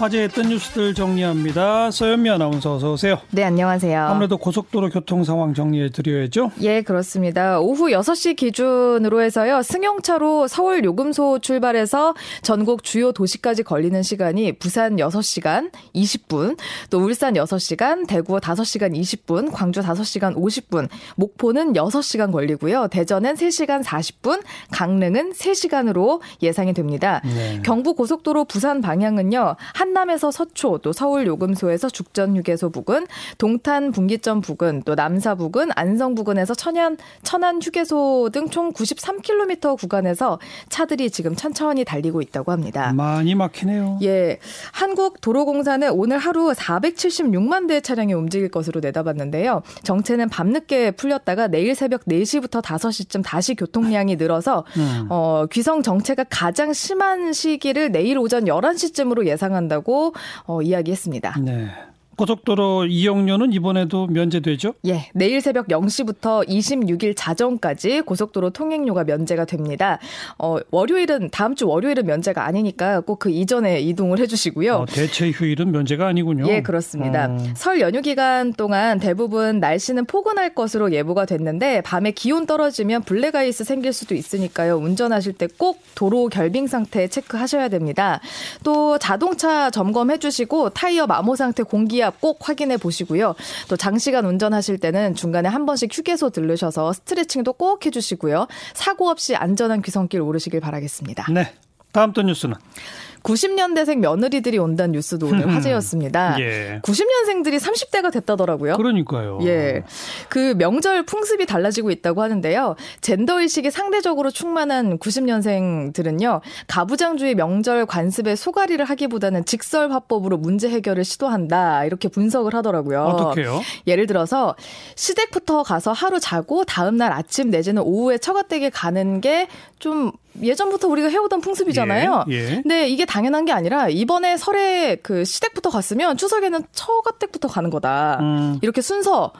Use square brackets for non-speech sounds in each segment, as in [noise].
화제했던 뉴스들 정리합니다. 서현미 아나운서 어서 오세요. 네, 안녕하세요. 아무래도 고속도로 교통 상황 정리해 드려야죠. 예, 그렇습니다. 오후 6시 기준으로 해서요. 승용차로 서울 요금소 출발해서 전국 주요 도시까지 걸리는 시간이 부산 6시간 20분, 또 울산 6시간, 대구 5시간 20분, 광주 5시간 50분, 목포는 6시간 걸리고요. 대전은 3시간 40분, 강릉은 3시간으로 예상이 됩니다. 네. 경부 고속도로 부산 방향은요. 한 한남에서 서초, 또 서울 요금소에서 죽전 휴게소 부근, 동탄 분기점 부근, 또 남사 부근, 안성 부근에서 천안 천안 휴게소 등 총 93km 구간에서 차들이 지금 천천히 달리고 있다고 합니다. 많이 막히네요. 예. 한국도로공사는 오늘 하루 476만 대의 차량이 움직일 것으로 내다봤는데요. 정체는 밤늦게 풀렸다가 내일 새벽 4시부터 5시쯤 다시 교통량이 늘어서 음. 어, 귀성 정체가 가장 심한 시기를 내일 오전 11시쯤으로 예상한다고 있다고 어, 이야기했습니다. 네. 고속도로 이용료는 이번에도 면제되죠? 예, 내일 새벽 0시부터 26일 자정까지 고속도로 통행료가 면제가 됩니다. 어, 월요일은 다음 주 월요일은 면제가 아니니까 꼭 그 이전에 이동을 해주시고요. 어, 대체 휴일은 면제가 아니군요. 예, 그렇습니다. 음. 설 연휴 기간 동안 대부분 날씨는 포근할 것으로 예보가 됐는데 밤에 기온 떨어지면 블랙아이스 생길 수도 있으니까요. 운전하실 때 꼭 도로 결빙 상태 체크하셔야 됩니다. 또 자동차 점검해 주시고 타이어 마모 상태 공기압 꼭 확인해 보시고요. 또 장시간 운전하실 때는 중간에 한 번씩 휴게소 들르셔서 스트레칭도 꼭 해주시고요. 사고 없이 안전한 귀성길 오르시길 바라겠습니다. 네. 다음 또 뉴스는 90년대생 며느리들이 온다는 뉴스도 오늘 화제였습니다. 예. 90년생들이 30대가 됐다더라고요. 그러니까요. 예. 그 명절 풍습이 달라지고 있다고 하는데요. 젠더 의식이 상대적으로 충만한 90년생들은요. 가부장주의 명절 관습에 소가리를 하기보다는 직설 화법으로 문제 해결을 시도한다. 이렇게 분석을 하더라고요. 어떻게요? 예를 들어서 시댁부터 가서 하루 자고 다음 날 아침 내지는 오후에 처가댁에 가는 게 좀 예전부터 우리가 해오던 풍습이잖아요. 예, 예. 근데 이게 당연한 게 아니라 이번에 설에 그 시댁부터 갔으면 추석에는 처가댁부터 가는 거다. 음. 이렇게 순서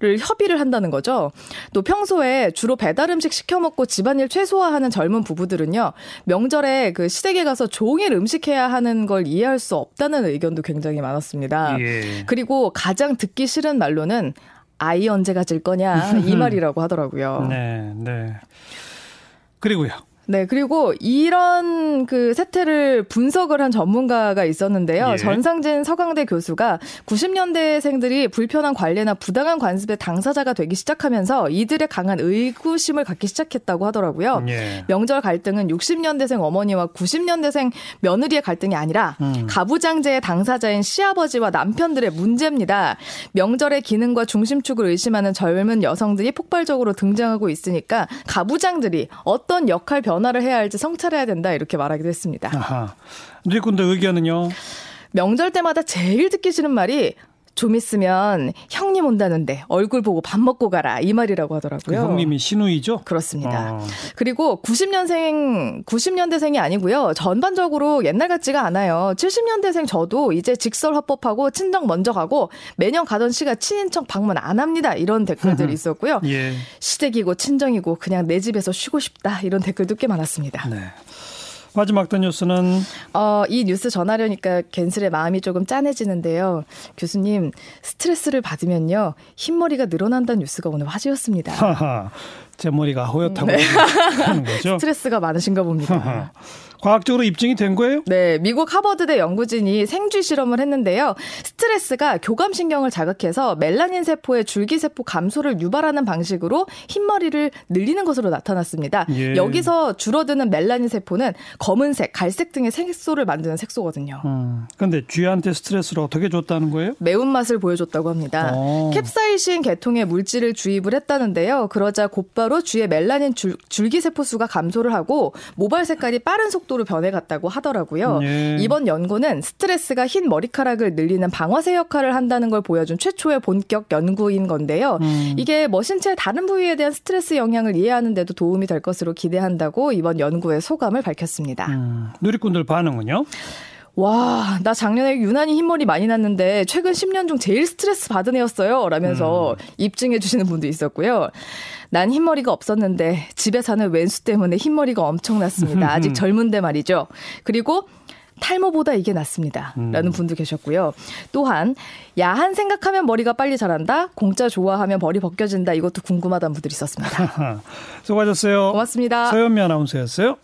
를 협의를 한다는 거죠. 또 평소에 주로 배달 음식 시켜 먹고 집안일 최소화하는 젊은 부부들은요. 명절에 그 시댁에 가서 종일 음식해야 하는 걸 이해할 수 없다는 의견도 굉장히 많았습니다. 예. 그리고 가장 듣기 싫은 말로는 아이 언제 가질 거냐 이 [laughs] 말이라고 하더라고요. 네, 네. 그리고요. 네, 그리고 이런 그 세태를 분석을 한 전문가가 있었는데요. 예. 전상진 서강대 교수가 90년대생들이 불편한 관례나 부당한 관습의 당사자가 되기 시작하면서 이들의 강한 의구심을 갖기 시작했다고 하더라고요. 예. 명절 갈등은 60년대생 어머니와 90년대생 며느리의 갈등이 아니라 음. 가부장제의 당사자인 시아버지와 남편들의 문제입니다. 명절의 기능과 중심축을 의심하는 젊은 여성들이 폭발적으로 등장하고 있으니까 가부장들이 어떤 역할 변 변화를 해야 할지 성찰해야 된다 이렇게 말하기도 했습니다. 아하. 누리꾼들 의견은요? 명절 때마다 제일 듣기 싫은 말이 좀 있으면 형님 온다는데 얼굴 보고 밥 먹고 가라 이 말이라고 하더라고요. 그 형님이 신우이죠? 그렇습니다. 어. 그리고 90년생 90년대생이 아니고요. 전반적으로 옛날 같지가 않아요. 70년대생 저도 이제 직설 화법하고 친정 먼저 가고 매년 가던 시가 친인척 방문 안 합니다. 이런 댓글들이 [laughs] 있었고요. 예. 시댁이고 친정이고 그냥 내 집에서 쉬고 싶다 이런 댓글도 꽤 많았습니다. 네. 마지막 또 뉴스는 어, 이 뉴스 전하려니까 괜스레 마음이 조금 짠해지는데요. 교수님 스트레스를 받으면요 흰머리가 늘어난다는 뉴스가 오늘 화제였습니다. 제 머리가 허옇다고 네. 하는 거죠. [laughs] 스트레스가 많으신가 봅니다. 과학적으로 입증이 된 거예요? 네, 미국 하버드대 연구진이 생쥐 실험을 했는데요. 스트레스가 교감신경을 자극해서 멜라닌 세포의 줄기세포 감소를 유발하는 방식으로 흰머리를 늘리는 것으로 나타났습니다. 예. 여기서 줄어드는 멜라닌 세포는 검은색, 갈색 등의 색소를 만드는 색소거든요. 그런데 음, 쥐한테 스트레스를 어떻게 줬다는 거예요? 매운맛을 보여줬다고 합니다. 오. 어. 캡사이신 계통의 물질을 주입을 했다는데요. 그러자 곧바로 쥐의 멜라닌 줄, 줄기세포 수가 감소를 하고 모발 색깔이 빠른 속도 속도로 변해갔다고 하더라고요. 예. 이번 연구는 스트레스가 흰 머리카락을 늘리는 방어세 역할을 한다는 걸 보여준 최초의 본격 연구인 건데요. 음. 이게 뭐 신체 다른 부위에 대한 스트레스 영향을 이해하는 데도 도움이 될 것으로 기대한다고 이번 연구의 소감을 밝혔습니다. 음. 누리꾼들 반응은요? 와, 나 작년에 유난히 흰머리 많이 났는데 최근 10년 중 제일 스트레스 받은 애였어요. 라면서 음. 입증해 주시는 분도 있었고요. 난 흰머리가 없었는데 집에 사는 왼수 때문에 흰머리가 엄청 났습니다. 아직 [laughs] 젊은데 말이죠. 그리고 탈모보다 이게 낫습니다. 라는 분도 계셨고요. 또한 야한 생각하면 머리가 빨리 자란다. 공짜 좋아하면 머리 벗겨진다. 이것도 궁금하다는 분들이 있었습니다. [laughs] 수고하셨어요. 고맙습니다. 서현미 아나운서였어요.